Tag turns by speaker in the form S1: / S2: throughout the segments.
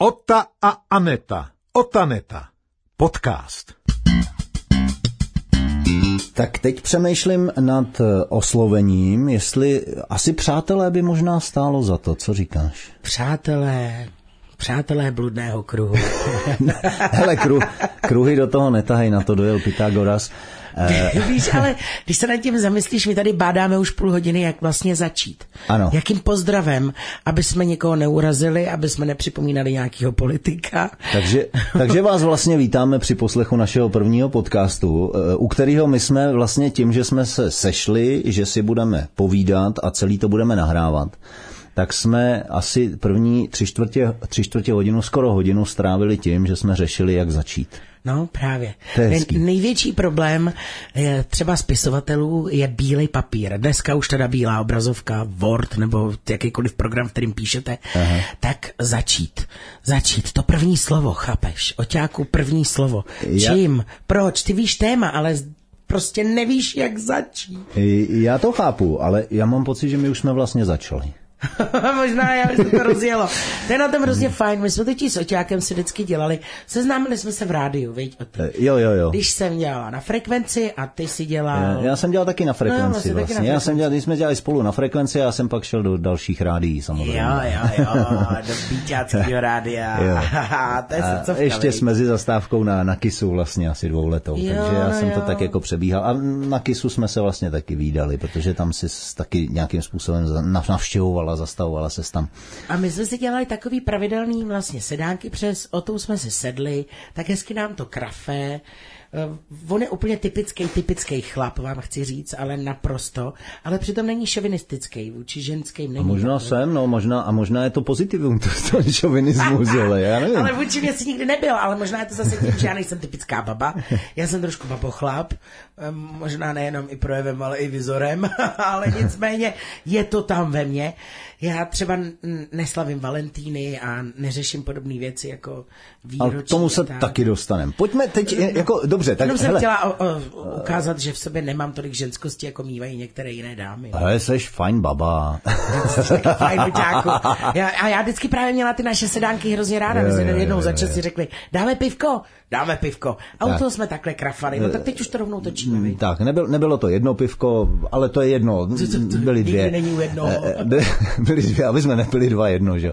S1: Ota a Aneta. Otaneta. Podcast.
S2: Tak teď přemýšlím nad eh, oslovením, jestli asi přátelé by možná stálo za to, co říkáš?
S3: Přátelé, přátelé bludného kruhu.
S2: Hele, kruh, kruhy do toho netahej, na to dojel Pythagoras.
S3: Eh, Víš, ale když se nad tím zamyslíš, my tady bádáme už půl hodiny, jak vlastně začít.
S2: Ano.
S3: Jakým pozdravem, aby jsme někoho neurazili, aby jsme nepřipomínali nějakého politika.
S2: Takže, takže vás vlastně vítáme při poslechu našeho prvního podcastu, eh, u kterého my jsme vlastně tím, že jsme se sešli, že si budeme povídat a celý to budeme nahrávat, tak jsme asi první tři čtvrtě, tři čtvrtě hodinu, skoro hodinu strávili tím, že jsme řešili, jak začít.
S3: No, právě. Největší problém je, třeba spisovatelů je bílej papír. Dneska už teda bílá obrazovka, Word nebo jakýkoliv program, v kterým píšete. Aha. Tak začít. Začít. To první slovo, chápeš? Oťáku první slovo.
S2: Já-
S3: Čím? Proč? Ty víš téma, ale prostě nevíš, jak začít.
S2: Já to chápu, ale já mám pocit, že my už jsme vlastně začali.
S3: Možná já bych to rozjelo. To je na tom hrozně fajn. My jsme totiž s Oťákem si vždycky dělali. Seznámili jsme se v rádiu, viď?
S2: Eh, Jo, jo, jo.
S3: Když jsem dělala na frekvenci a ty si dělal...
S2: Já jsem dělal taky na
S3: No,
S2: frekvenci
S3: vlastně taky
S2: vlastně.
S3: na
S2: Já jsem dělal, když jsme dělali spolu na frekvenci, já jsem pak šel do dalších rádií samozřejmě.
S3: Jo, jo, jo, do Bíťáckého rádia.
S2: Jo.
S3: to je
S2: A
S3: srdcovka,
S2: ještě
S3: viď?
S2: s mezi zastávkou na, na Kisu vlastně asi dvouletou,
S3: Jo,
S2: takže já jsem to
S3: jo.
S2: tak jako přebíhal. A na Kisu jsme se vlastně taky výdali, protože tam si s- taky nějakým způsobem za- navštěvovala, zastavovala se tam.
S3: A my jsme si dělali takový pravidelný vlastně sedánky přes, o tom jsme si sedli, tak hezky nám to krafe. Eh, On je úplně typický, typický chlap, vám chci říct, ale naprosto. Ale přitom není šovinistický, vůči ženským není.
S2: A možná jsem, no, možná, a možná je to pozitivum, to, to šovinismus, ale já nevím.
S3: Ale vůči mě si nikdy nebyl, ale možná je to zase tím, že já nejsem typická baba. Já jsem trošku babochlap, možná nejenom i projevem, ale i vizorem, ale nicméně je to tam ve mně. Já třeba neslavím Valentíny a neřeším podobné věci jako výročí.
S2: Ale k tomu se
S3: tak.
S2: taky dostaneme. Pojďme teď, jako, dobře, tak
S3: Jenom jsem
S2: hele.
S3: chtěla o, o, ukázat, že v sobě nemám tolik ženskosti, jako mývají některé jiné dámy.
S2: Hele, seš fajn baba.
S3: Fajn, Luťáku. já, a já vždycky právě měla ty naše sedánky hrozně ráda. My jsme jednou za čas si řekli, dáme pivko, dáme pivko. A u
S2: Tak.
S3: toho jsme takhle krafali. No tak teď už to rovnou točíme. viď?
S2: Tak, nebyl, nebylo to jedno pivko, ale to je jedno, byly
S3: nikdy
S2: dvě.
S3: není u jednoho.
S2: Eh, eh, by- byly dvě, aby jsme nepili dva jedno, že jo.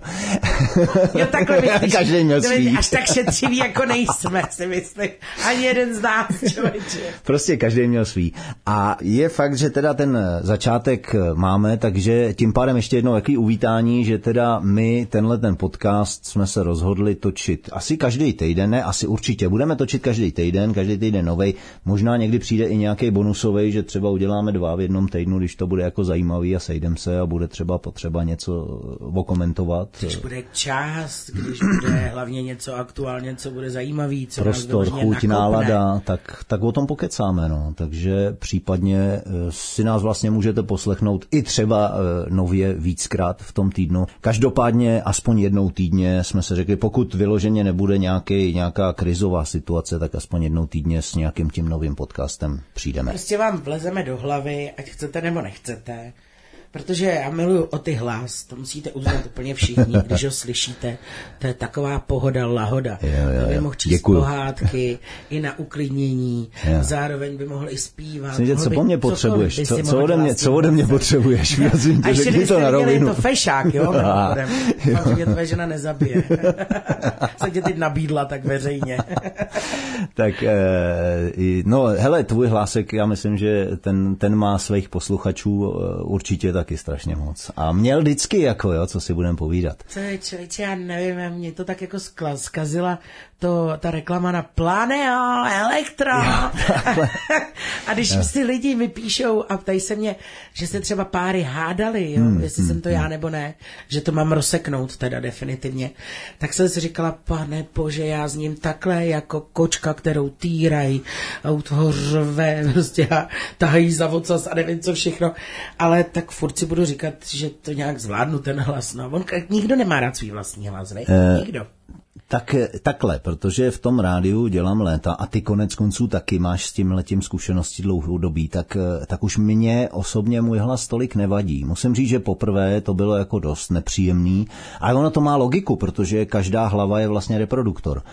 S3: Jo, takhle myslíš.
S2: Každý měl
S3: To
S2: svý.
S3: Až tak šetřivý, jako nejsme, si myslím. Ani jeden z nás, člověče.
S2: Prostě každý měl svý. A je fakt, že teda ten začátek máme, takže tím pádem ještě jednou jaký uvítání, že teda my tenhle ten podcast jsme se rozhodli točit asi každý týden, ne, asi určitě. Budeme točit každý týden, každý týden novej. Možná někdy přijde i nějaký bonusový, že třeba uděláme dva v jednom týdnu, když to bude jako zajímavý a sejdem se a bude třeba potřeba něco okomentovat.
S3: Když bude čas, když bude hlavně něco aktuálně, co bude zajímavý, co
S2: prostor, chuť,
S3: nakopne.
S2: nálada, tak, tak o tom pokecáme. No. Takže případně eh, si nás vlastně můžete poslechnout i třeba eh, nově víckrát v tom týdnu. Každopádně aspoň jednou týdně jsme se řekli, pokud vyloženě nebude nějaký, nějaká krizová situace, tak aspoň jednou týdně s nějakým tím novým podcastem přijdeme.
S3: Prostě vám vlezeme do hlavy, ať chcete nebo nechcete. Protože já miluju o ty hlas, to musíte uznat úplně všichni, když ho slyšíte. To je taková pohoda, lahoda.
S2: Jo, jo,
S3: to by
S2: jo.
S3: mohl číst
S2: Děkuju.
S3: pohádky i na uklidnění,
S2: Jo.
S3: zároveň by mohl i zpívat.
S2: Myslím, co po mně potřebuješ? Co, co, ode mě, co ode mě potřebuješ? Prosím tě, řekni to na rovinu.
S3: to fešák, jo?
S2: Jo.
S3: Doufám, že mě tvoje žena nezabije. Se tě teď nabídla tak veřejně.
S2: Tak, eh, i- no hele, tvůj hlásek, já myslím, že ten, ten má svých posluchačů eh, určitě taky strašně moc. A měl vždycky, jako jo, co si budeme povídat.
S3: Co je člověče, já nevím, mě to tak jako zkazila to, ta reklama na Planeo, Elektro. a když si lidi mi píšou a ptají se mě, že se třeba páry hádali, jo,
S2: Hmm,
S3: jestli jsem to já nebo ne, že to mám rozseknout teda definitivně, tak jsem si říkala, pane bože, já s ním takhle jako kočka, kterou týrají a u toho řve, prostě a tahají za ocas a nevím co všechno, ale tak furt si budu říkat, že to nějak zvládnu ten hlas, no. On, nikdo nemá rád svůj vlastní hlas, ne?
S2: Eh,
S3: Nikdo.
S2: Tak takhle, protože v tom rádiu dělám léta a ty konec konců taky máš s tím letím zkušenosti dlouhou dobí, tak, tak už mě osobně můj hlas tolik nevadí. Musím říct, že poprvé to bylo jako dost nepříjemný, ale ono to má logiku, protože každá hlava je vlastně reproduktor.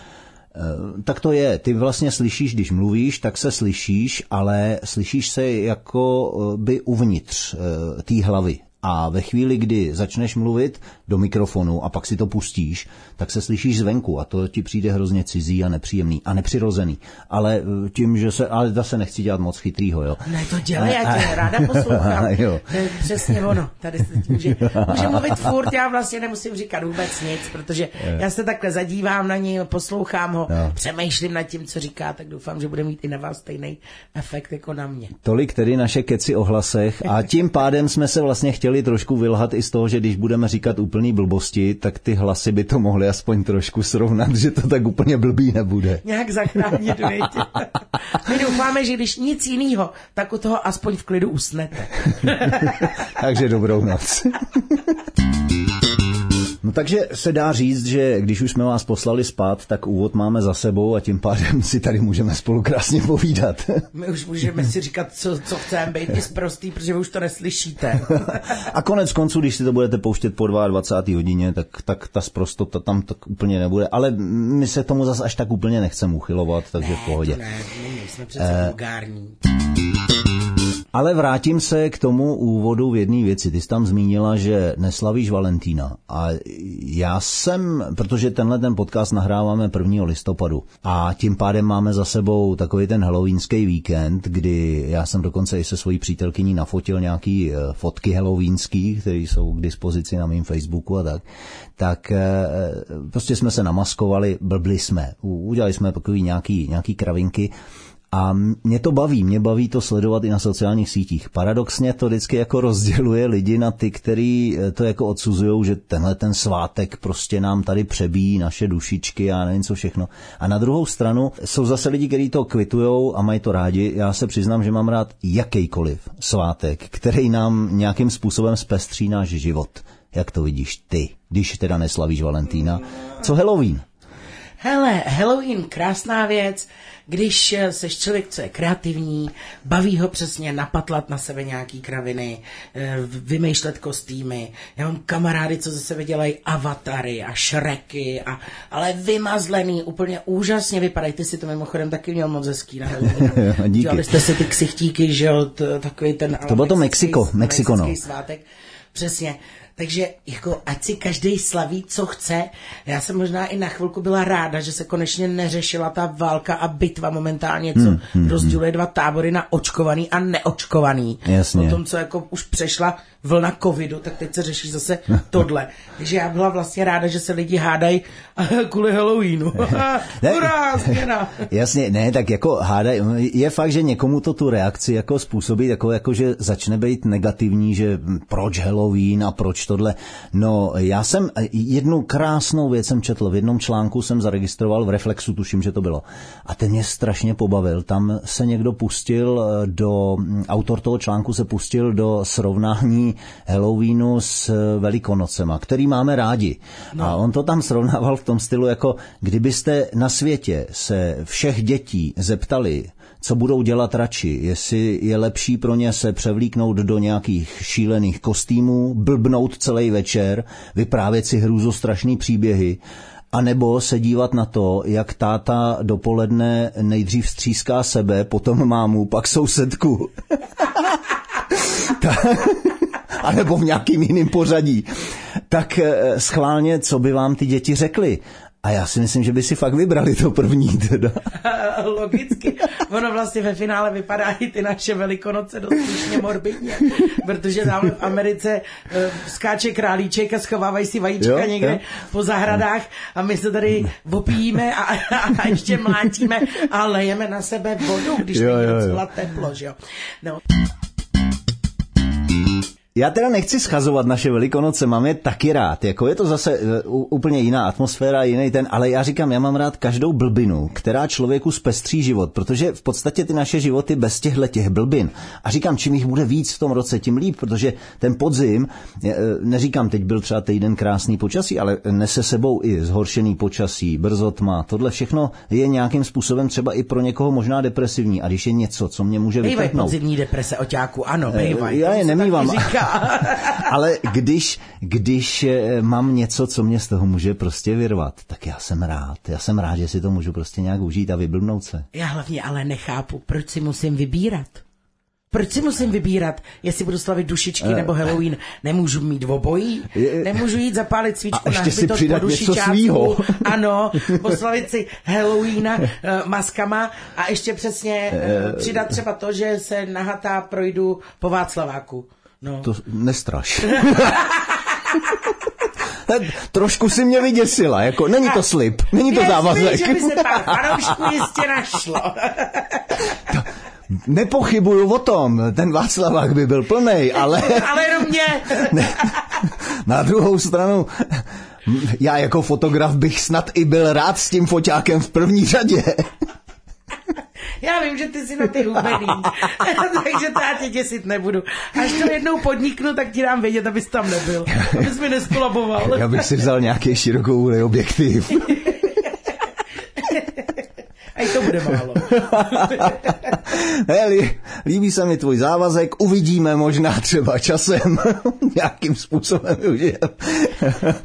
S2: Eh, tak to je. Ty vlastně slyšíš, když mluvíš, tak se slyšíš, ale slyšíš se jako eh, by uvnitř eh, té hlavy. A ve chvíli, kdy začneš mluvit do mikrofonu a pak si to pustíš, tak se slyšíš zvenku a to ti přijde hrozně cizí a nepříjemný a nepřirozený. Ale eh, tím, že se, ale zase nechci dělat moc chytrýho, jo.
S3: Ne, to dělej, já tě ráda poslouchám. jo. To je přesně ono. Tady se může, může mluvit furt, já vlastně nemusím říkat vůbec nic, protože já se takhle zadívám na něj, poslouchám ho, jo. přemýšlím nad tím, co říká, tak doufám, že bude mít i na vás stejný efekt jako na mě.
S2: Tolik tedy naše keci o hlasech a tím pádem jsme se vlastně chtěli trošku vylhat i z toho, že když budeme říkat úplný blbosti, tak ty hlasy by to mohly aspoň trošku srovnat, že to tak úplně blbý nebude.
S3: Nějak zachránit, My doufáme, že když nic jiného, tak u toho aspoň v klidu usnete.
S2: Takže dobrou noc. Takže se dá říct, že když už jsme vás poslali spát, tak úvod máme za sebou a tím pádem si tady můžeme spolu krásně povídat.
S3: My už můžeme si říkat, co, co chceme být i zprostý, protože vy už to neslyšíte.
S2: a konec konců, když si to budete pouštět po 22. hodině, tak, tak ta sprostota tam tak úplně nebude. Ale my se tomu zase až tak úplně nechceme uchylovat, takže
S3: ne,
S2: v pohodě.
S3: To ne, my jsme přece eh, vulgární.
S2: Ale vrátím se k tomu úvodu v jedné věci. Ty jsi tam zmínila, že neslavíš Valentína. A já jsem, protože tenhle ten podcast nahráváme 1. listopadu a tím pádem máme za sebou takový ten halloweenský víkend, kdy já jsem dokonce i se svojí přítelkyní nafotil nějaký eh, fotky halloweenský, které jsou k dispozici na mém Facebooku a tak. Tak eh, prostě jsme se namaskovali, blbli jsme. Udělali jsme takový nějaký, nějaký kravinky a mě to baví, mě baví to sledovat i na sociálních sítích. Paradoxně to vždycky jako rozděluje lidi na ty, kteří eh, to jako odsuzují, že tenhle ten svátek prostě nám tady přebíjí naše dušičky a nevím co všechno. A na druhou stranu jsou zase lidi, kteří to kvitujou a mají to rádi. Já se přiznám, že mám rád jakýkoliv svátek, který nám nějakým způsobem zpestří náš život. Jak to vidíš ty, když teda neslavíš Valentína? Co Halloween?
S3: Hele, Halloween, krásná věc, když eh, seš člověk, co je kreativní, baví ho přesně napatlat na sebe nějaký kraviny, eh, vymýšlet kostýmy. Já mám kamarády, co ze sebe dělají avatary a šreky, a, ale vymazlený, úplně úžasně vypadají. Ty si to mimochodem taky měl moc hezký na Díky. Dělali jste si ty ksichtíky, že jo, takový ten...
S2: To bylo to Mexiko, Mexiko, no.
S3: svátek. Přesně. Takže jako ať si každý slaví, co chce. Já jsem možná i na chvilku byla ráda, že se konečně neřešila ta válka a bitva momentálně, co hmm, hmm, rozděluje dva tábory na očkovaný a neočkovaný.
S2: Jasně.
S3: O tom, co jako už přešla vlna covidu, tak teď se řeší zase tohle. Takže já byla vlastně ráda, že se lidi hádají kvůli Halloweenu. Hurá, změna.
S2: Jasně, ne, tak jako hádaj, je fakt, že někomu to tu reakci jako způsobí jako, jako že začne být negativní, že proč Halloween a proč tohle. No, já jsem jednu krásnou věc jsem četl, v jednom článku jsem zaregistroval v Reflexu, tuším, že to bylo. A ten mě strašně pobavil. Tam se někdo pustil do, autor toho článku se pustil do srovnání Halloweenu s Velikonocema, který máme rádi. No. A on to tam srovnával v tom stylu, jako kdybyste na světě se všech dětí zeptali, co budou dělat radši, jestli je lepší pro ně se převlíknout do nějakých šílených kostýmů, blbnout celý večer, vyprávět si strašný příběhy, a nebo se dívat na to, jak táta dopoledne nejdřív stříská sebe, potom mámu, pak sousedku. anebo v nějakým jiným pořadí, tak eh, schválně, co by vám ty děti řekly. A já si myslím, že by si fakt vybrali to první teda.
S3: Logicky. Ono vlastně ve finále vypadá i ty naše velikonoce dostatečně morbidně, protože tam v Americe uh, skáče králíček a schovávají si vajíčka jo, někde jo. po zahradách a my se tady opijíme a, a, ještě mlátíme a lejeme na sebe vodu, když jo, je docela teplo, že jo. No.
S2: Já teda nechci schazovat naše velikonoce, mám je taky rád. Jako je to zase uh, úplně jiná atmosféra, jiný ten, ale já říkám, já mám rád každou blbinu, která člověku zpestří život, protože v podstatě ty naše životy bez těchhle těch blbin. A říkám, čím jich bude víc v tom roce, tím líp, protože ten podzim, eh, neříkám, teď byl třeba týden krásný počasí, ale nese sebou i zhoršený počasí, brzo tma. Tohle všechno je nějakým způsobem třeba i pro někoho možná depresivní. A když je něco, co mě může vytrhnout.
S3: podzimní deprese oťáku, ano, bývají.
S2: já je nemývám.
S3: Říká.
S2: Ale když, když eh, mám něco, co mě z toho může prostě vyrvat, tak já jsem rád. Já jsem rád, že si to můžu prostě nějak užít a vyblbnout se.
S3: Já hlavně ale nechápu, proč si musím vybírat. Proč si musím vybírat, jestli budu slavit dušičky
S2: Eh.
S3: nebo Halloween? Nemůžu mít obojí? Nemůžu jít zapálit svíčku
S2: A
S3: na
S2: ještě si
S3: hřbitov
S2: přidat
S3: po
S2: něco svýho.
S3: Ano, poslavit si Halloweena uh, maskama a ještě přesně
S2: Eh.
S3: uh, přidat třeba to, že se nahatá projdu po Václaváku. No.
S2: To nestraš. Trošku si mě vyděsila, jako není to slib, není to
S3: Věř
S2: závazek.
S3: že by se pár fanoušků jistě našlo.
S2: Nepochybuju o tom, ten Václavák by byl plný, ale
S3: ale jenom mě.
S2: na druhou stranu, já jako fotograf bych snad i byl rád s tím foťákem v první řadě.
S3: Já vím, že ty si na ty hubený, takže to já tě děsit nebudu. Až to jednou podniknu, tak ti dám vědět, abys tam nebyl. Abys mi neskolaboval.
S2: Já bych si vzal nějaký širokou objektiv.
S3: I to bude málo.
S2: Ne, lí, líbí se mi tvůj závazek, uvidíme možná třeba časem, nějakým způsobem.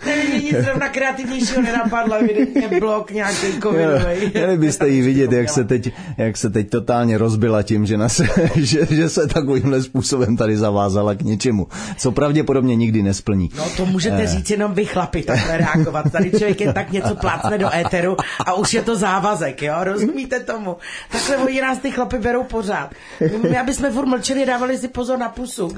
S3: Nevím, mě nic zrovna kreativnějšího nenapadlo, evidentně blok nějaký covidový.
S2: Měli byste jí vidět, jak se, teď, jak se teď totálně rozbila tím, že, nas, že, že se takovýmhle způsobem tady zavázala k něčemu, co pravděpodobně nikdy nesplní.
S3: No to můžete říct jenom vy chlapi, takhle reagovat. Tady člověk je tak něco plácne do éteru a už je to závazek, jo? Rozumíte tomu? Takhle oni nás ty chlapy berou pořád. My, aby jsme furt mlčeli, dávali si pozor na pusu.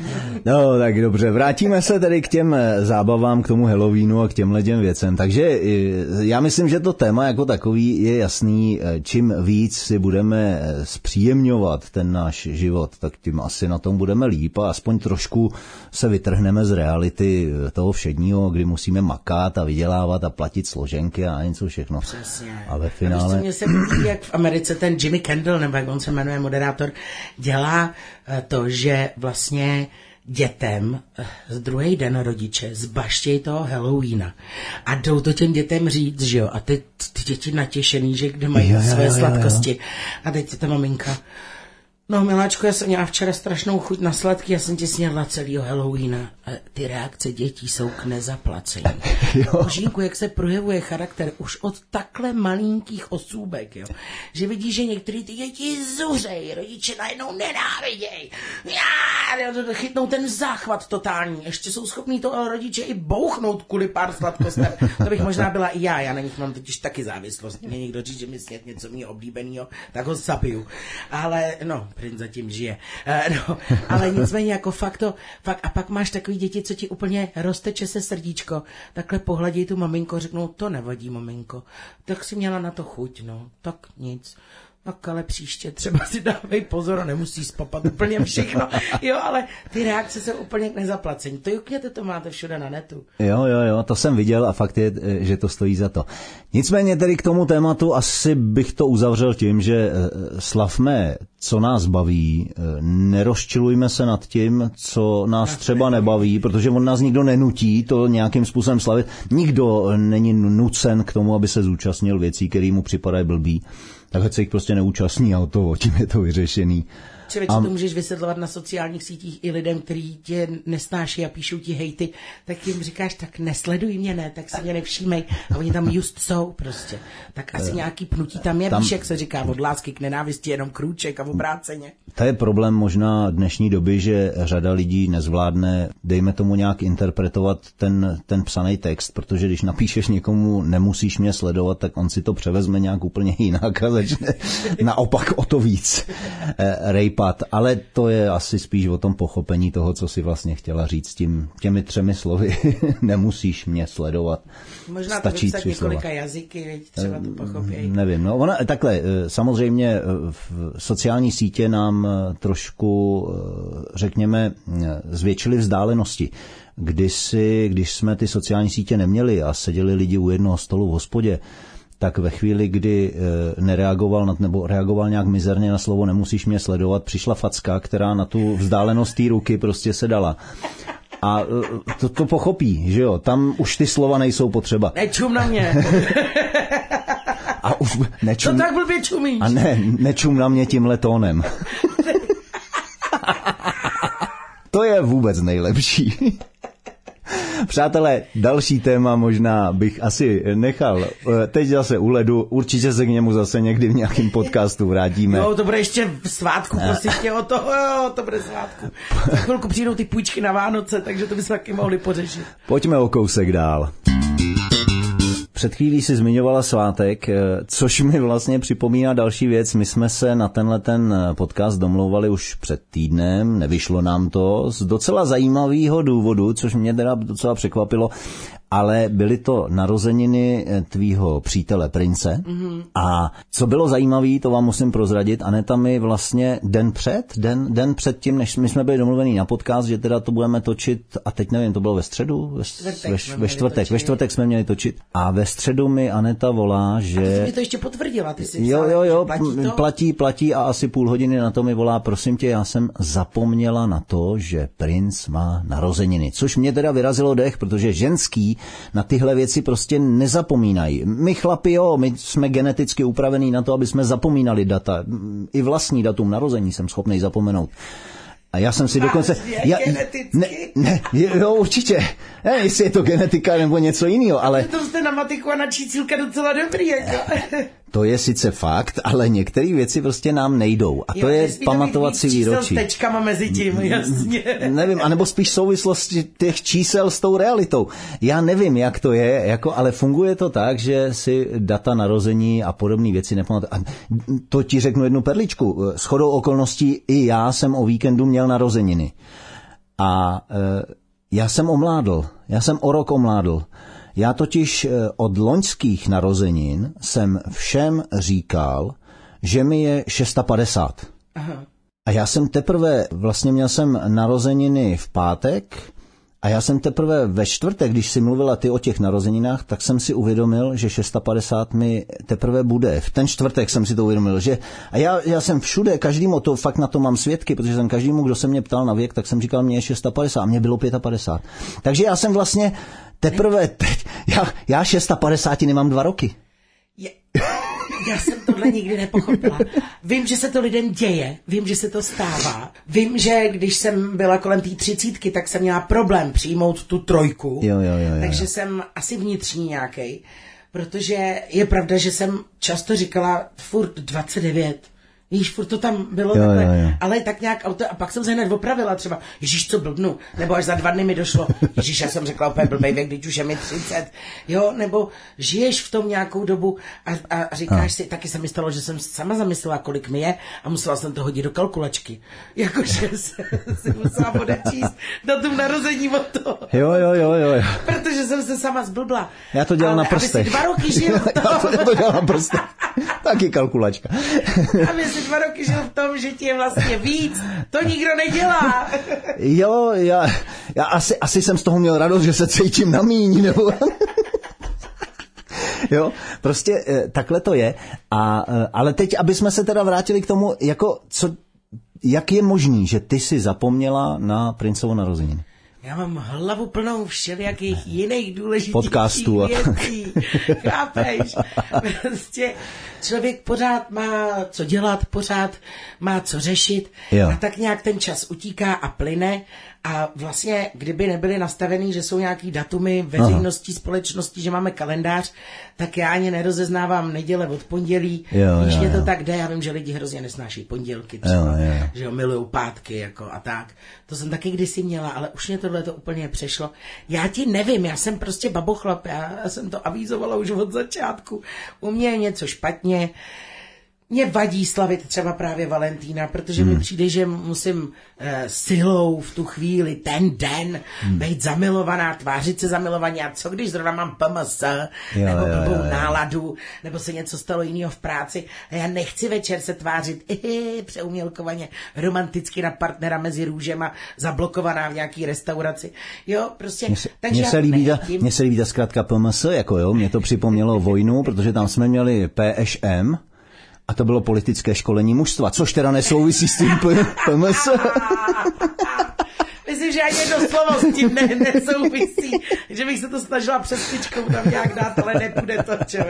S2: No, tak dobře, vrátíme se tedy k těm eh, zábavám, k tomu Halloweenu a k těmhle těm věcem. Takže eh, já myslím, že to téma jako takový je jasný. Eh, Čím víc si budeme zpříjemňovat ten náš život, tak tím asi na tom budeme líp a aspoň trošku se vytrhneme z reality toho všedního, kdy musíme makat a vydělávat a platit složenky a něco všechno.
S3: Přesně.
S2: A ve
S3: A
S2: finále...
S3: mě se jak v Americe ten Jimmy Kendall, nebo jak on se jmenuje, moderátor, dělá eh, to, že vlastně dětem eh, z druhý den rodiče zbaštějí toho Halloweena a jdou to těm dětem říct, že jo, a ty, ty děti natěšený, že kde mají
S2: Jo, jo,
S3: své
S2: jo, jo.
S3: sladkosti. A teď ta maminka, No, miláčku, já jsem měla včera strašnou chuť na sladky, já jsem ti snědla celýho Halloweena. A ty reakce dětí jsou k nezaplacení.
S2: Jo.
S3: Božínku, jak se projevuje charakter už od takhle malinkých osůbek, jo. Že vidí, že některý ty děti zuřej, rodiče najednou nenáviděj. Já, chytnou ten záchvat totální. Ještě jsou schopní to rodiče i bouchnout kvůli pár sladkostem. To bych možná byla i já, já na nich mám totiž taky závislost. Mě někdo říct, že mi sněd něco mý oblíbenýho, tak ho zapiju. Ale no, princ zatím žije. E, no, ale nicméně jako fakt to, fakt, a pak máš takový děti, co ti úplně rozteče se srdíčko, takhle pohladí tu maminko, řeknou, to nevadí, maminko, tak si měla na to chuť, no, tak nic. Tak ale příště třeba si dávej pozor a nemusí spapat úplně všechno. Jo, ale ty reakce jsou úplně k nezaplacení. To jukněte, to máte všude na netu.
S2: Jo, jo, jo, to jsem viděl a fakt je, eh, že to stojí za to. Nicméně tedy k tomu tématu asi bych to uzavřel tím, že eh, slavme, co nás baví, eh, nerozčilujme se nad tím, co nás třeba nebaví, protože on nás nikdo nenutí to nějakým způsobem slavit. Nikdo není nucen k tomu, aby se zúčastnil věcí, které mu připadají blbý. Tak se jich prostě neúčastní a o to, tím je to vyřešený.
S3: Člověče, to můžeš vysvětlovat na sociálních sítích i lidem, kteří tě nesnáší a píšou ti hejty, tak jim říkáš, tak nesleduj mě, ne, tak si mě nevšímej. A oni tam just jsou prostě. Tak asi nějaký pnutí tam je,
S2: Eh, tam-
S3: víš, jak se říká, od lásky k nenávisti jenom krůček a obráceně.
S2: To je problém možná dnešní doby, že řada lidí nezvládne, dejme tomu nějak interpretovat ten, ten psaný text, protože když napíšeš někomu nemusíš mě sledovat, tak on si to převezme nějak úplně jinak a začne naopak o to víc eh, rejpat dopad, ale to je asi spíš o tom pochopení toho, co si vlastně chtěla říct tím, těmi třemi slovy. Nemusíš mě sledovat.
S3: Možná
S2: Stačí
S3: to
S2: tři
S3: několika
S2: slova.
S3: jazyky, veď třeba to pochopí.
S2: Nevím, no ona, takhle, eh, samozřejmě eh, v sociální sítě nám eh, trošku, eh, řekněme, eh, zvětšily vzdálenosti. Kdysi, když jsme ty sociální sítě neměli a seděli lidi u jednoho stolu v hospodě, tak ve chvíli, kdy eh, nereagoval na, nebo reagoval nějak mizerně na slovo nemusíš mě sledovat, přišla facka, která na tu vzdálenost té ruky prostě se dala. A eh, to, to pochopí, že jo, tam už ty slova nejsou potřeba.
S3: Nečum na mě,
S2: A už
S3: to
S2: nečum,
S3: tak blbě čumíš.
S2: a ne, nečum na mě tímhle tónem. to je vůbec nejlepší. Přátelé, další téma možná bych asi nechal. eh, Teď zase u ledu, určitě se k němu zase někdy v nějakém podcastu vrátíme.
S3: Jo, to bude ještě v svátku, prosím tě, o to, jo, to bude svátku. Za chvilku přijdou ty půjčky na Vánoce, takže to bychom taky mohli pořešit.
S2: Pojďme o kousek dál. Před chvílí si zmiňovala svátek, eh, což mi vlastně připomíná další věc. My jsme se na tenhle ten eh, podcast domlouvali už před týdnem, nevyšlo nám to z docela zajímavého důvodu, což mě teda docela překvapilo, ale byly to narozeniny eh, tvýho přítele Prince. Mm-hmm. A co bylo zajímavé, to vám musím prozradit, Aneta mi vlastně den před, den, den před tím, než my jsme byli domluvení na podcast, že teda to budeme točit, a teď nevím, to bylo ve středu? Ve,
S3: Čtvrtek
S2: ve,
S3: jsme
S2: ve
S3: měli
S2: čtvrtek,
S3: točit.
S2: ve čtvrtek jsme měli točit. A ve středu mi Aneta volá,
S3: Ty
S2: že...
S3: mi to ještě potvrdila, ty jsi
S2: Jo, jo,
S3: že
S2: jo,
S3: platí to?
S2: platí, platí a asi půl hodiny na to mi volá, prosím tě, já jsem zapomněla na to, že princ má narozeniny. Což mě teda vyrazilo dech, protože ženský na tyhle věci prostě nezapomínají. My chlapi, jo, my jsme geneticky upravení na to, aby jsme zapomínali data. I vlastní datum narození jsem schopný zapomenout. A já jsem si dokonce... Já,
S3: geneticky?
S2: ne, ne, jo, určitě. Ne, jestli je to genetika nebo něco jiného, ale...
S3: To jste na matiku a na čísílka docela dobrý, jako.
S2: To je sice fakt, ale některé věci prostě nám nejdou. A to
S3: Jo,
S2: je
S3: víc čísel
S2: výročí.
S3: Tečkama mezi tím, jasně.
S2: Nevím, anebo spíš souvislosti těch čísel s tou realitou. Já nevím, jak to je, jako, ale funguje to tak, že si data narození a podobné věci nepamatuju. A to ti řeknu jednu perličku. S chodou okolností i já jsem o víkendu měl narozeniny. A e, já jsem omládl. Já jsem o rok omládl. Já totiž e, od loňských narozenin jsem všem říkal, že mi je 650.
S3: Aha.
S2: A já jsem teprve, vlastně měl jsem narozeniny v pátek a já jsem teprve ve čtvrtek, když si mluvila ty o těch narozeninách, tak jsem si uvědomil, že 650 mi teprve bude. V ten čtvrtek jsem si to uvědomil, že a já, já jsem všude, každému to, fakt na to mám svědky, protože jsem každému, kdo se mě ptal na věk, tak jsem říkal, mě je 650 a mě bylo 55. Takže já jsem vlastně teprve teď, já, já 650 nemám dva roky.
S3: Je, já jsem tohle nikdy nepochopila. Vím, že se to lidem děje, vím, že se to stává. Vím, že když jsem byla kolem té třicítky, tak jsem měla problém přijmout tu trojku.
S2: Jo, jo, jo, jo.
S3: Takže jsem asi vnitřní nějaký. Protože je pravda, že jsem často říkala furt 29. Víš, furt to tam bylo
S2: Jo,
S3: takhle,
S2: jo, jo.
S3: ale tak nějak auto, a pak jsem se hned opravila třeba, Ježíš, co blbnu, nebo až za dva dny mi došlo, Ježíš, já jsem řekla úplně blbej věk, když už je mi 30, jo, nebo žiješ v tom nějakou dobu a, a, a říkáš si, taky se mi stalo, že jsem sama zamyslela, kolik mi je a musela jsem to hodit do kalkulačky, jakože se, si musela odečíst datum narození od toho.
S2: Jo, jo, jo, jo. jo.
S3: Protože jsem se sama zblbla.
S2: Já to dělám
S3: Ale
S2: na prstech.
S3: Aby si dva roky žil
S2: já, to,
S3: tom,
S2: já to dělám na prstech. Taky kalkulačka.
S3: aby si dva roky žil v tom, že ti je vlastně víc, to nikdo nedělá.
S2: Jo, já, já asi, asi jsem z toho měl radost, že se cítím na míň, nebo... jo, prostě eh, takhle to je. A, eh, ale teď, aby jsme se teda vrátili k tomu, jako, co, jak je možný, že ty si zapomněla na princovo narozeniny?
S3: Já mám hlavu plnou všelijakých jiných důležitých
S2: Podcastů
S3: věcí. Chápeš? Prostě člověk pořád má co dělat, pořád má co řešit
S2: Jo.
S3: a tak nějak ten čas utíká a plyne a vlastně, kdyby nebyly nastavený, že jsou nějaký datumy veřejností, společností, že máme kalendář, tak já ani nerozeznávám neděle od pondělí.
S2: Jo,
S3: Víš,
S2: jo,
S3: mě to
S2: jo.
S3: tak jde, já vím, že lidi hrozně nesnáší pondělky třeba,
S2: Jo, jo, jo.
S3: že jo, milují pátky jako a tak. To jsem taky kdysi měla, ale už mě tohle to úplně přešlo. Já ti nevím, já jsem prostě babochlap, já jsem to avízovala už od začátku. U mě je něco špatně, mě vadí slavit třeba právě Valentína, protože hmm. mi přijde, že musím e, silou v tu chvíli, ten den, hmm. být zamilovaná, tvářit se zamilovaně. A co když zrovna mám PMS, jo, nebo blbou jo, jo. náladu, nebo se něco stalo jiného v práci a já nechci večer se tvářit ihi, přeumělkovaně romanticky na partnera mezi růžema, zablokovaná v nějaký restauraci. Jo, prostě.
S2: Mně se, takže mně se, líbí ta, mně se líbí ta zkrátka PMS, jako jo, mě to připomnělo vojnu, protože tam jsme měli PŠM, a to bylo politické školení mužstva, což teda nesouvisí s tím PMS.
S3: Myslím, že ani jedno slovo s tím ne, nesouvisí. Že bych se to snažila přes tam nějak dát, ale nepůjde to. Takže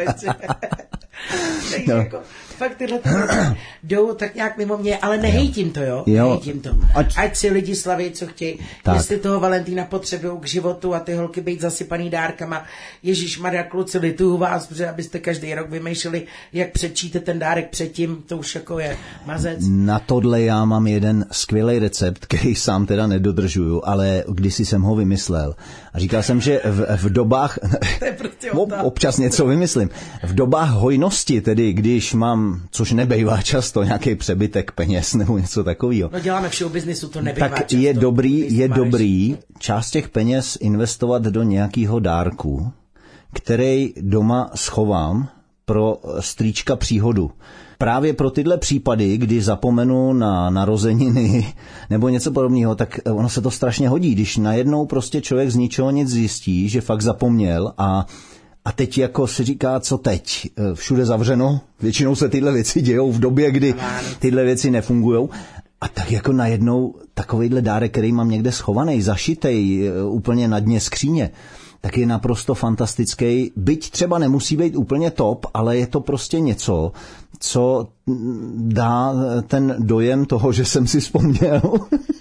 S3: no. jako, fakt tyhle jdou tak nějak mimo mě, ale nehejtím to, jo? jo. Nehejtím to. Ať... Ať si lidi slaví, co chtějí. Tak. Jestli toho Valentína potřebují k životu a ty holky být zasypaný dárkama. Ježíš Maria kluci, lituju vás, protože abyste každý rok vymýšleli, jak přečíte ten dárek předtím, to už jako je mazec.
S2: Na tohle já mám jeden skvělý recept, který sám teda nedodržuju, ale kdysi jsem ho vymyslel. A říkal jsem, že v, v dobách, prostě občas něco vymyslím, v dobách hojnosti, tedy když mám což nebejvá často, nějaký přebytek peněz nebo něco takového.
S3: No děláme v show businessu, to nebejvá
S2: Tak
S3: často.
S2: je dobrý, je dobrý část těch peněz investovat do nějakého dárku, který doma schovám pro strýčka příhodu. Právě pro tyhle případy, kdy zapomenu na narozeniny nebo něco podobného, tak ono se to strašně hodí, když najednou prostě člověk z ničeho nic zjistí, že fakt zapomněl a a teď jako se říká, co teď? E, všude zavřeno, většinou se tyhle věci dějou v době, kdy tyhle věci nefungují. A tak jako najednou takovýhle dárek, který mám někde schovaný, zašitej, e, úplně na dně skříně, tak je naprosto fantastický. Byť třeba nemusí být úplně top, ale je to prostě něco, co dá ten dojem toho, že jsem si vzpomněl.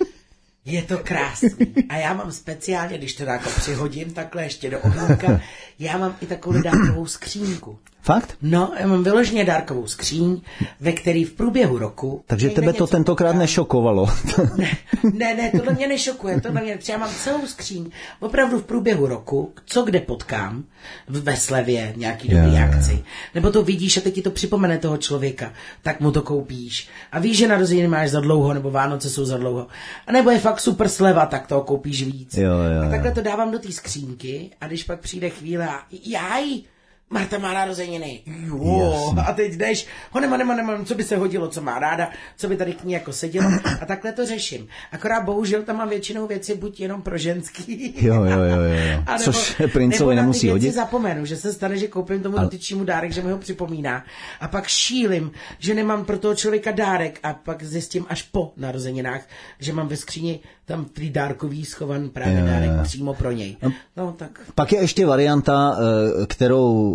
S3: Je to krásný. A já mám speciálně, když to jako přihodím takhle ještě do ohnívka, já mám i takovou dárkovou skřínku.
S2: Fakt?
S3: No, já mám vyloženě dárkovou skříň, ve který v průběhu roku...
S2: Takže tebe to tentokrát nešokovalo.
S3: ne, ne, ne, tohle mě nešokuje. Tohle mě, já mám celou skříň, opravdu v průběhu roku, co kde potkám, ve slevě, nějaký dobrý yeah. akci, nebo to vidíš a teď ti to připomene toho člověka, tak mu to koupíš. A víš, že narozeniny máš za dlouho, nebo Vánoce jsou za dlouho. A nebo je fakt super sleva, tak toho koupíš víc.
S2: Jo, jo,
S3: a takhle to dávám do té skřínky a když pak přijde chvíle a jaj, Marta má narozeniny. Jo, a teď jdeš, ho nemá, nemá, nemá, co by se hodilo, co má ráda, co by tady k ní jako sedělo. A takhle to řeším. Akorát bohužel tam mám většinou věci buď jenom pro ženský.
S2: Jo, jo, jo, jo. A nebo, Což princovi nemusí
S3: na
S2: hodit.
S3: zapomenu, že se stane, že koupím tomu dotyčnímu dárek, že mi ho připomíná. A pak šílim, že nemám pro toho člověka dárek a pak zjistím až po narozeninách, že mám ve skříni tam prý dárkový schovan právě jo, dárek jo. přímo pro něj. No, no, tak.
S2: Pak je ještě varianta, eh,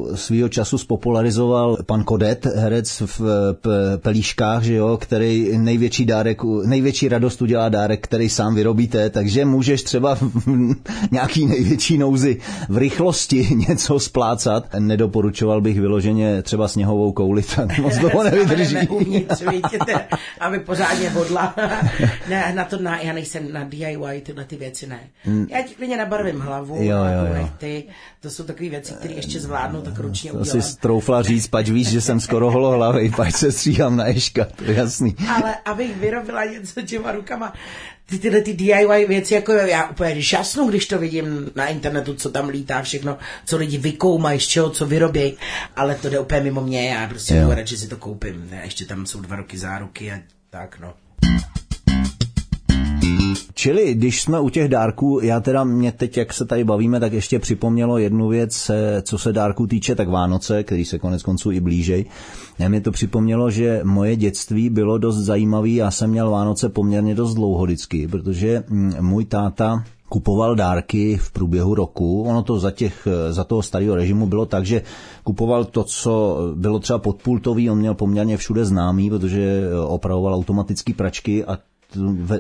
S2: kterou svýho času spopularizoval pan Kodet, herec v Pelíškách, že jo, který největší dárek, největší radost udělá dárek, který sám vyrobíte, takže můžeš třeba v nějaký největší nouzi v rychlosti něco splácat. Nedoporučoval bych vyloženě třeba sněhovou kouli, tak moc toho nevydrží.
S3: Uvnitř, aby pořádně bodla. ne, na to na, já nejsem na DIY, tyhle ty věci ne. Já ti klidně nabarvím hlavu, jo, jo, jo. ty, to jsou takové věci, které ještě zvládnu tak ručně
S2: udělat. To si troufla říct, pač víš, že jsem skoro holohlavý, pač se stříhám na ješka, to je jasný.
S3: Ale abych vyrobila něco těma rukama, ty, tyhle ty DIY věci, jako já úplně šasnu, když to vidím na internetu, co tam lítá všechno, co lidi vykoumají, z čeho, co vyrobí, ale to jde úplně mimo mě, já prostě jo. radši si to koupím. Ještě tam jsou dva roky záruky a tak, no.
S2: Čili, když jsme u těch dárků, já teda mě teď, jak se tady bavíme, tak ještě připomnělo jednu věc, eh, co se dárků týče, tak Vánoce, který se konec konců i blížej. Já mi to připomnělo, že moje dětství bylo dost zajímavé, já jsem měl Vánoce poměrně dost dlouho vždycky, protože mm, můj táta kupoval dárky v průběhu roku. Ono to za, těch, eh, za toho starého režimu bylo tak, že kupoval to, co bylo třeba podpultový, on měl poměrně všude známý, protože opravoval automatické pračky a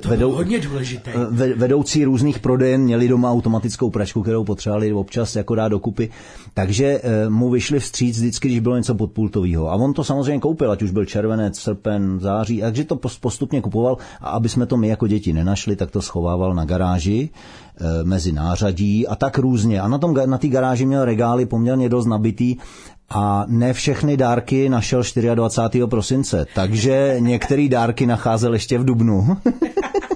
S3: vedou, hodně důležité.
S2: vedoucí různých prodejen měli doma automatickou pračku, kterou potřebovali občas jako dát dokupy. Takže eh, mu vyšli vstříc vždycky, když bylo něco podpultového. A on to samozřejmě koupil, ať už byl červenec, srpen, září, takže to postupně kupoval. A aby jsme to my jako děti nenašli, tak to schovával na garáži eh, mezi nářadí a tak různě. A na té na garáži měl regály poměrně dost nabitý A ne všechny dárky našel 24. prosince, takže některé dárky nacházel ještě v Dubnu.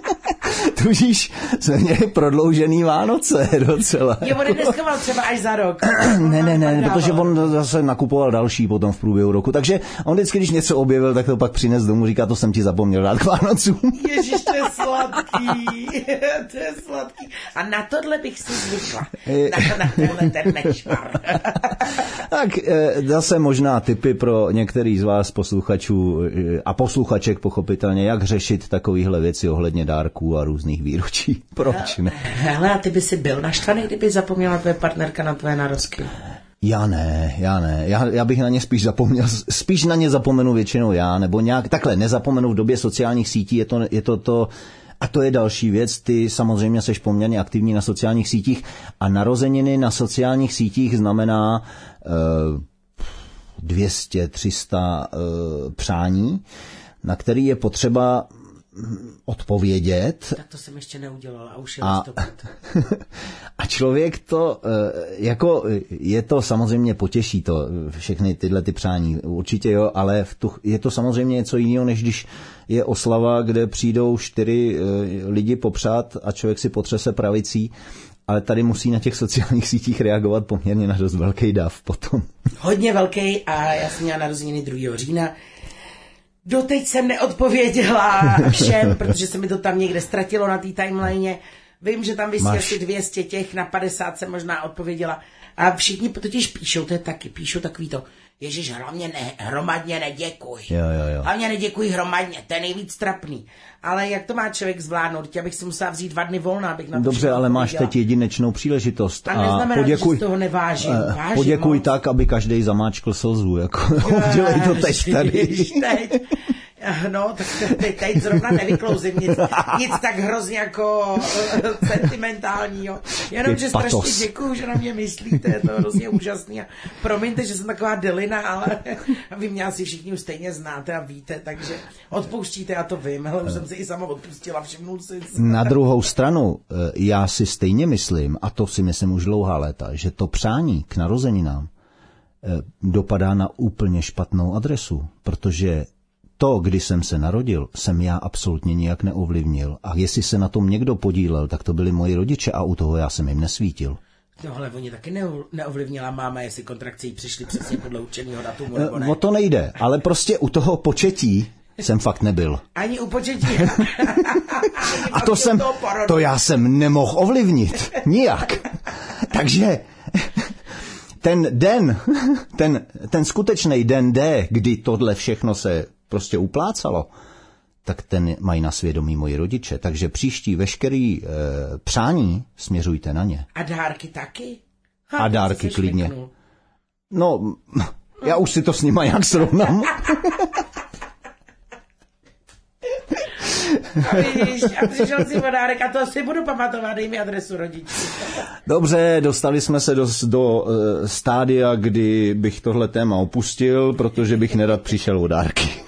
S2: Tudíž jsme měli prodloužený Vánoce docela.
S3: On je dneska mal třeba až za rok.
S2: Ne, ne, ne, protože on zase nakupoval další potom v průběhu roku. Takže on vždycky, když něco objevil, tak to pak přines domů, říká, to jsem ti zapomněl dát k Vánocům.
S3: Ježíš, to je sladký. to je sladký. A na tohle bych si zvykla. Na, na tenhle ten
S2: tak eh, zase možná typy pro některý z vás posluchačů eh, a posluchaček pochopitelně, jak řešit takovéhle věci ohledně dárků a různých výročí. Proč ne?
S3: Hele, a ty by si byl naštvaný, kdyby zapomněla tvoje partnerka na tvoje narozky?
S2: Já ne, já ne. Já, já bych na ně spíš zapomněl, spíš na ně zapomenu většinou já, nebo nějak, takhle, nezapomenu v době sociálních sítí, je to, je to to, a to je další věc, ty samozřejmě seš poměrně aktivní na sociálních sítích a narozeniny na sociálních sítích znamená uh, 200, 300 uh, přání, na který je potřeba odpovědět.
S3: Tak to jsem ještě neudělal a už je
S2: a, a člověk to, eh, jako je to samozřejmě potěší to, všechny tyhle ty přání, určitě jo, ale v tu, je to samozřejmě něco jiného, než když je oslava, kde přijdou čtyři eh, lidi popřát a člověk si potřese pravicí, ale tady musí na těch sociálních sítích reagovat poměrně na dost velký dav potom.
S3: Hodně velký a já jsem měla narozeniny 2. října, Doteď jsem neodpověděla všem, protože se mi to tam někde ztratilo na té timeline. Vím, že tam vysí asi 200 těch, na 50 jsem možná odpověděla. A všichni totiž píšou, to je taky, píšou takový to, Ježíš, hlavně ne, hromadně neděkuj.
S2: Jo, jo, jo.
S3: Hlavně neděkuj hromadně, to je nejvíc trapný. Ale jak to má člověk zvládnout? Já bych si musela vzít dva dny volna, abych na to
S2: Dobře, ale máš teď jedinečnou příležitost.
S3: A, neznamená, poděkuj, že z toho nevážím.
S2: Uh, vážím poděkuj moc. tak, aby každý zamáčkl slzu. Jako, udělej to teď tady.
S3: teď. No, tak teď, teď zrovna nevyklouzím nic, nic tak hrozně jako eh, sentimentálního. Jenom, že strašně děkuju, že na mě myslíte, je to hrozně úžasný. A promiňte, že jsem taková delina, ale vy mě asi všichni už stejně znáte a víte, takže odpouštíte, já to vím, ale už jsem si i sama odpustila, všimnul si.
S2: Na druhou stranu, eh, já si stejně myslím, a to si myslím už dlouhá léta, že to přání k narozeninám eh, dopadá na úplně špatnou adresu, protože to, kdy jsem se narodil, jsem já absolutně nijak neovlivnil. A jestli se na tom někdo podílel, tak to byli moji rodiče a u toho já jsem jim nesvítil.
S3: No ale oni taky neovlivnila máma, jestli kontrakcí přišli přesně podle určeného datumu, nebo ne?
S2: O to nejde, ale prostě u toho početí jsem fakt nebyl.
S3: Ani u početí.
S2: a to jsem, to já jsem nemohl ovlivnit. Nijak. Takže ten den, ten, ten skutečný den D, kdy tohle všechno se prostě uplácalo, tak ten mají na svědomí moji rodiče. Takže příští veškerý e, přání směřujte na ně.
S3: A dárky taky? Ha,
S2: a dárky klidně. No, já už si to s nima jak srovnám.
S3: A vidíš, a přišel si vodárek a to si budu pamatovat, dej mi adresu rodičů.
S2: Dobře, dostali jsme se do, do uh, stádia, kdy bych tohle téma opustil, protože bych nerad přišel o dárky.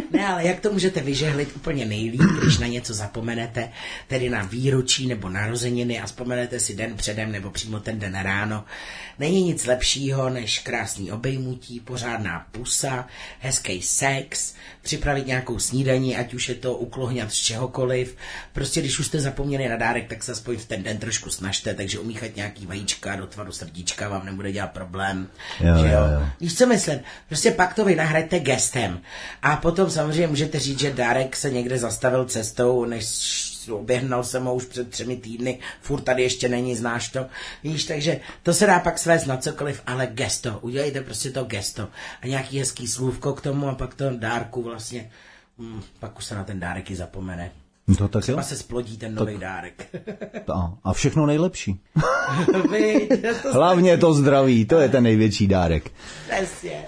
S3: Ne, ale jak to můžete vyžehlit úplně nejlíp, když na něco zapomenete, tedy na výročí nebo narozeniny a vzpomenete si den předem nebo přímo ten den ráno. Není nic lepšího než krásný obejmutí, pořádná pusa, hezký sex, připravit nějakou snídaní, ať už je to uklohňat z čehokoliv. Prostě když už jste zapomněli na dárek, tak se aspoň v ten den trošku snažte, takže umíchat nějaký vajíčka do tvaru srdíčka vám nebude dělat problém.
S2: Jo, že jo? Jo, jo.
S3: Víš, co myslím? Prostě pak to vy nahrajte gestem. A potom samozřejmě můžete říct, že dárek se někde zastavil cestou, než oběhnal jsem ho už před třemi týdny, furt tady ještě není, znáš to, víš, takže to se dá pak svést na cokoliv, ale gesto, udělejte prostě to gesto a nějaký hezký slůvko k tomu a pak to dárku vlastně, hmm, pak už se na ten dárek i zapomene.
S2: No to tak
S3: Třeba
S2: jo.
S3: se splodí ten nový dárek.
S2: A, a všechno nejlepší.
S3: Vy, to
S2: Hlavně to zdraví, to je ten největší dárek.
S3: Přesně.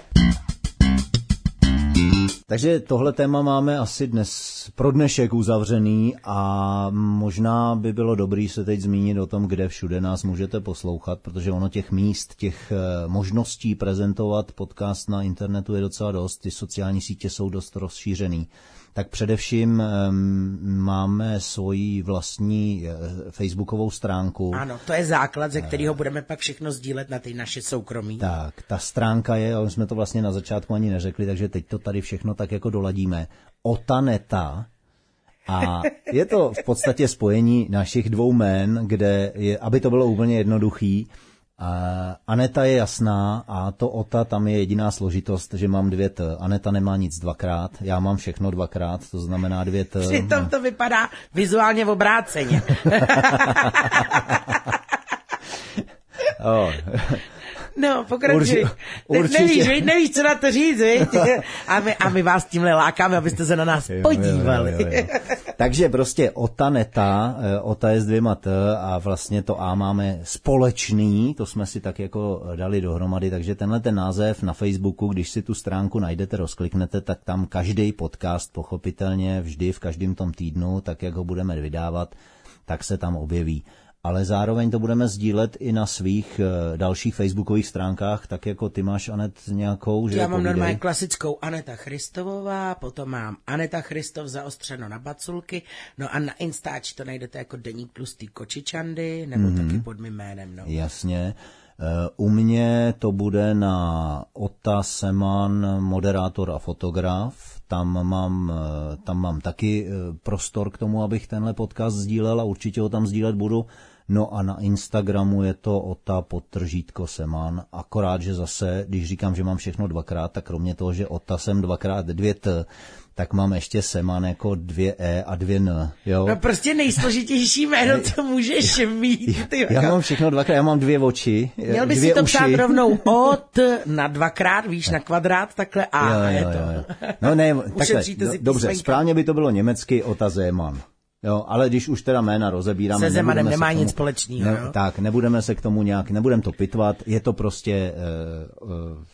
S2: Takže tohle téma máme asi dnes pro dnešek uzavřený a možná by bylo dobrý se teď zmínit o tom, kde všude nás můžete poslouchat, protože ono těch míst, těch eh, možností prezentovat podcast na internetu je docela dost, ty sociální sítě jsou dost rozšířený tak především máme svoji vlastní uh, facebookovou stránku.
S3: Ano, to je základ, ze kterého budeme pak všechno sdílet na ty naše soukromí.
S2: Tak, ta stránka je, ale jsme to vlastně na začátku ani neřekli, takže teď to tady všechno tak jako doladíme. Otaneta, a je to v podstatě spojení našich dvou jmén, kde je, aby to bylo úplně jednoduchý, Aneta je jasná a to Ota, tam je jediná složitost, že mám dvě T. Aneta nemá nic dvakrát, já mám všechno dvakrát, to znamená dvě T.
S3: Přitom to vypadá vizuálně v obráceně. oh. No, pokračuj. Urči, nevíš, určitě. nevíš, co na to říct, viď? A my, a my vás tímhle lákáme, abyste se na nás podívali. Jo, jo, jo, jo.
S2: Takže prostě OTA neta, eh, OTA je s dvěma T a vlastně to A máme společný, to jsme si tak jako dali dohromady, takže tenhle ten název na Facebooku, když si tu stránku najdete, rozkliknete, tak tam každý podcast pochopitelně vždy v každém tom týdnu, tak jak ho budeme vydávat, tak se tam objeví ale zároveň to budeme sdílet i na svých uh, dalších facebookových stránkách, tak jako ty máš, Anet, nějakou, že
S3: Já mám normálně klasickou Aneta Christovová, potom mám Aneta Christov zaostřeno na baculky, no a na Instači to najdete jako Deník plus ty kočičandy, nebo mm-hmm. taky pod mým jménem. No.
S2: Jasně. Eh, u mě to bude na Ota Seman, moderátor a fotograf. Tam mám, eh, tam mám taky prostor k tomu, abych tenhle podcast sdílel a určitě ho tam sdílet budu. No a na Instagramu je to ota podtržítko seman, akorát, že zase, když říkám, že mám všechno dvakrát, tak kromě toho, že ota jsem dvakrát dvě t, tak mám ještě seman jako dvě e a dvě n, jo?
S3: No prostě nejsložitější jméno, co můžeš mít.
S2: Ty já mám všechno dvakrát, já mám dvě oči,
S3: Měl bys si to
S2: uši.
S3: psát rovnou od na dvakrát, víš, na kvadrát, takhle a
S2: jo, jo,
S3: je to.
S2: Jo, jo. No ne, takhle, no, dobře, správně by to bylo německy ota Zeman. Jo, ale když už teda jména rozebíráme...
S3: Se Zemanem nemá se tomu, nic společného. Ne,
S2: tak, nebudeme se k tomu nějak, nebudeme to pitvat, je to prostě, uh, uh,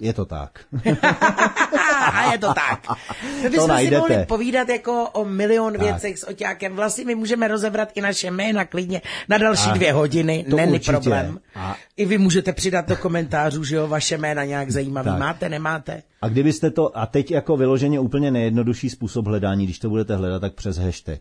S2: je to tak.
S3: A je to tak. My bychom to si mohli povídat jako o milion tak. věcech s Oťákem. Vlastně my můžeme rozebrat i naše jména klidně na další a dvě hodiny, není určitě. problém. A... I vy můžete přidat do komentářů, že jo, vaše jména nějak zajímavé. Tak. Máte, nemáte?
S2: A kdybyste to, a teď jako vyloženě úplně nejjednodušší způsob hledání, když to budete hledat, tak přes hashtag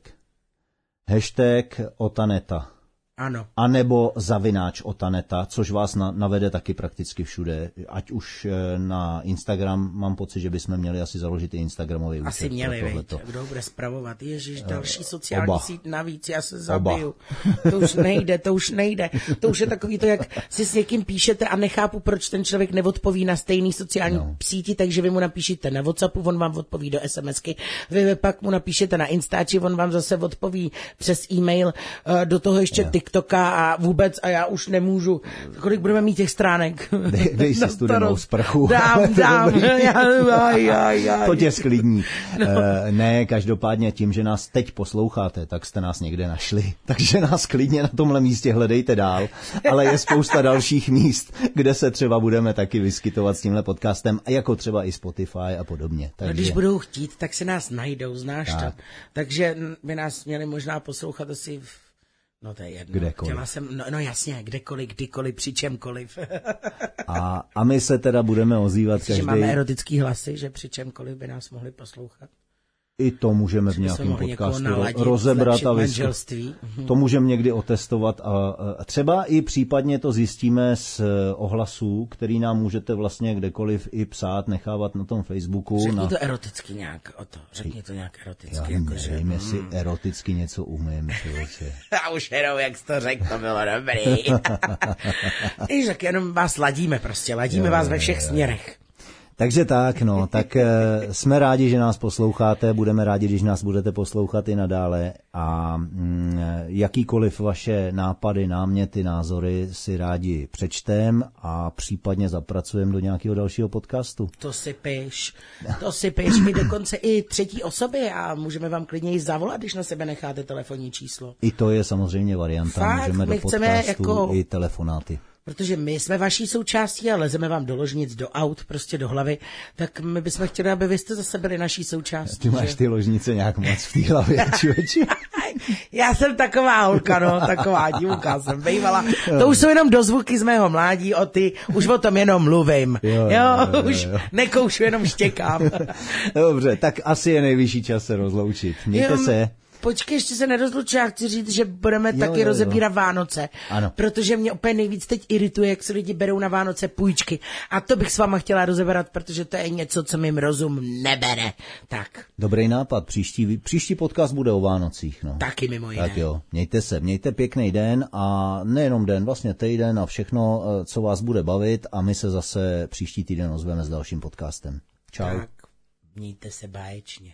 S2: hashtag Otaneta.
S3: Ano.
S2: A nebo zavináč Otaneta, což vás na, navede taky prakticky všude. Ať už eh, na Instagram, mám pocit, že bychom měli asi založit i Instagramový účet.
S3: Asi měli, veď, kdo bude zpravovat. Ježíš, další sociální Oba. síť navíc, já se zabiju. Oba. To už nejde, to už nejde. To už je takový to, jak si s někým píšete a nechápu, proč ten člověk neodpoví na stejný sociální no. síti, takže vy mu napíšete na Whatsappu, on vám odpoví do SMSky, vy pak mu napíšete na Instači, on vám zase odpoví přes e-mail, eh, do toho ještě no. TikToka a vůbec a já už nemůžu. Kolik budeme mít těch stránek?
S2: Dej, dej si studenou sprchu.
S3: Dám, dám. aj, aj, aj.
S2: To tě sklidní. No. Uh, ne, každopádně tím, že nás teď posloucháte, tak jste nás někde našli. Takže nás klidně na tomhle místě hledejte dál. Ale je spousta dalších míst, kde se třeba budeme taky vyskytovat s tímhle podcastem, jako třeba i Spotify a podobně.
S3: Takže... No, když budou chtít, tak se nás najdou, znáš tak. to. Takže by nás měli možná poslouchat asi v No to je jedno.
S2: Kdekoliv.
S3: Chtěla jsem, no, no jasně, kdekoliv, kdykoliv, při čemkoliv.
S2: a, a my se teda budeme ozývat
S3: každý... Že máme erotický hlasy, že při čemkoliv by nás mohli poslouchat.
S2: I to můžeme v nějakém podcastu naladit, rozebrat a vysvětlit. To můžeme někdy otestovat a, a třeba i případně to zjistíme z eh, ohlasů, který nám můžete vlastně kdekoliv i psát, nechávat na tom Facebooku.
S3: Řekni
S2: na...
S3: to eroticky nějak o to. Řekni to nějak eroticky. Já
S2: jako nevím, že... jestli hmm. eroticky něco umím.
S3: Já už jenom, jak jsi to řekl, to bylo dobrý. I tak jenom vás ladíme prostě, ladíme jo, vás ve všech jo, směrech.
S2: Takže tak, no, tak eh, jsme rádi, že nás posloucháte, budeme rádi, když nás budete poslouchat i nadále. A mm, jakýkoliv vaše nápady, náměty, názory si rádi přečtem a případně zapracujem do nějakého dalšího podcastu.
S3: To si píš, to si píš, my dokonce i třetí osoby a můžeme vám klidně i zavolat, když na sebe necháte telefonní číslo.
S2: I to je samozřejmě varianta, Fakt, můžeme do podcastu jako... i telefonáty
S3: protože my jsme vaší součástí a lezeme vám do ložnic, do aut, prostě do hlavy, tak my bychom chtěli, aby vy jste zase byli naší součástí.
S2: Ty máš
S3: že?
S2: ty ložnice nějak moc v té hlavě, člověče.
S3: Já jsem taková holka, no, taková divka jsem bývala. To už jsou jenom dozvuky z mého mládí, o ty, už o tom jenom mluvím.
S2: Jo,
S3: Jo,
S2: jo, jo,
S3: už
S2: jo.
S3: nekoušu, jenom štěkám.
S2: Dobře, tak asi je nejvyšší čas se rozloučit. Mějte
S3: Jo,
S2: se.
S3: Počkej, ještě se nerozlučuji, já chci říct, že budeme
S2: Jo,
S3: taky
S2: jo, jo.
S3: rozebírat Vánoce.
S2: Ano.
S3: Protože mě opět nejvíc teď irituje, jak se lidi berou na Vánoce půjčky. A to bych s váma chtěla rozeberat, protože to je něco, co mým rozum nebere. Tak,
S2: Dobrý nápad, příští, příští podcast bude o Vánocích. No.
S3: taky mimo jiné.
S2: Tak jo, mějte se, mějte pěkný den a nejenom den, vlastně týden a všechno, eh, co vás bude bavit a my se zase příští týden ozveme s dalším podcastem. Čau.
S3: Tak, mějte se báječně.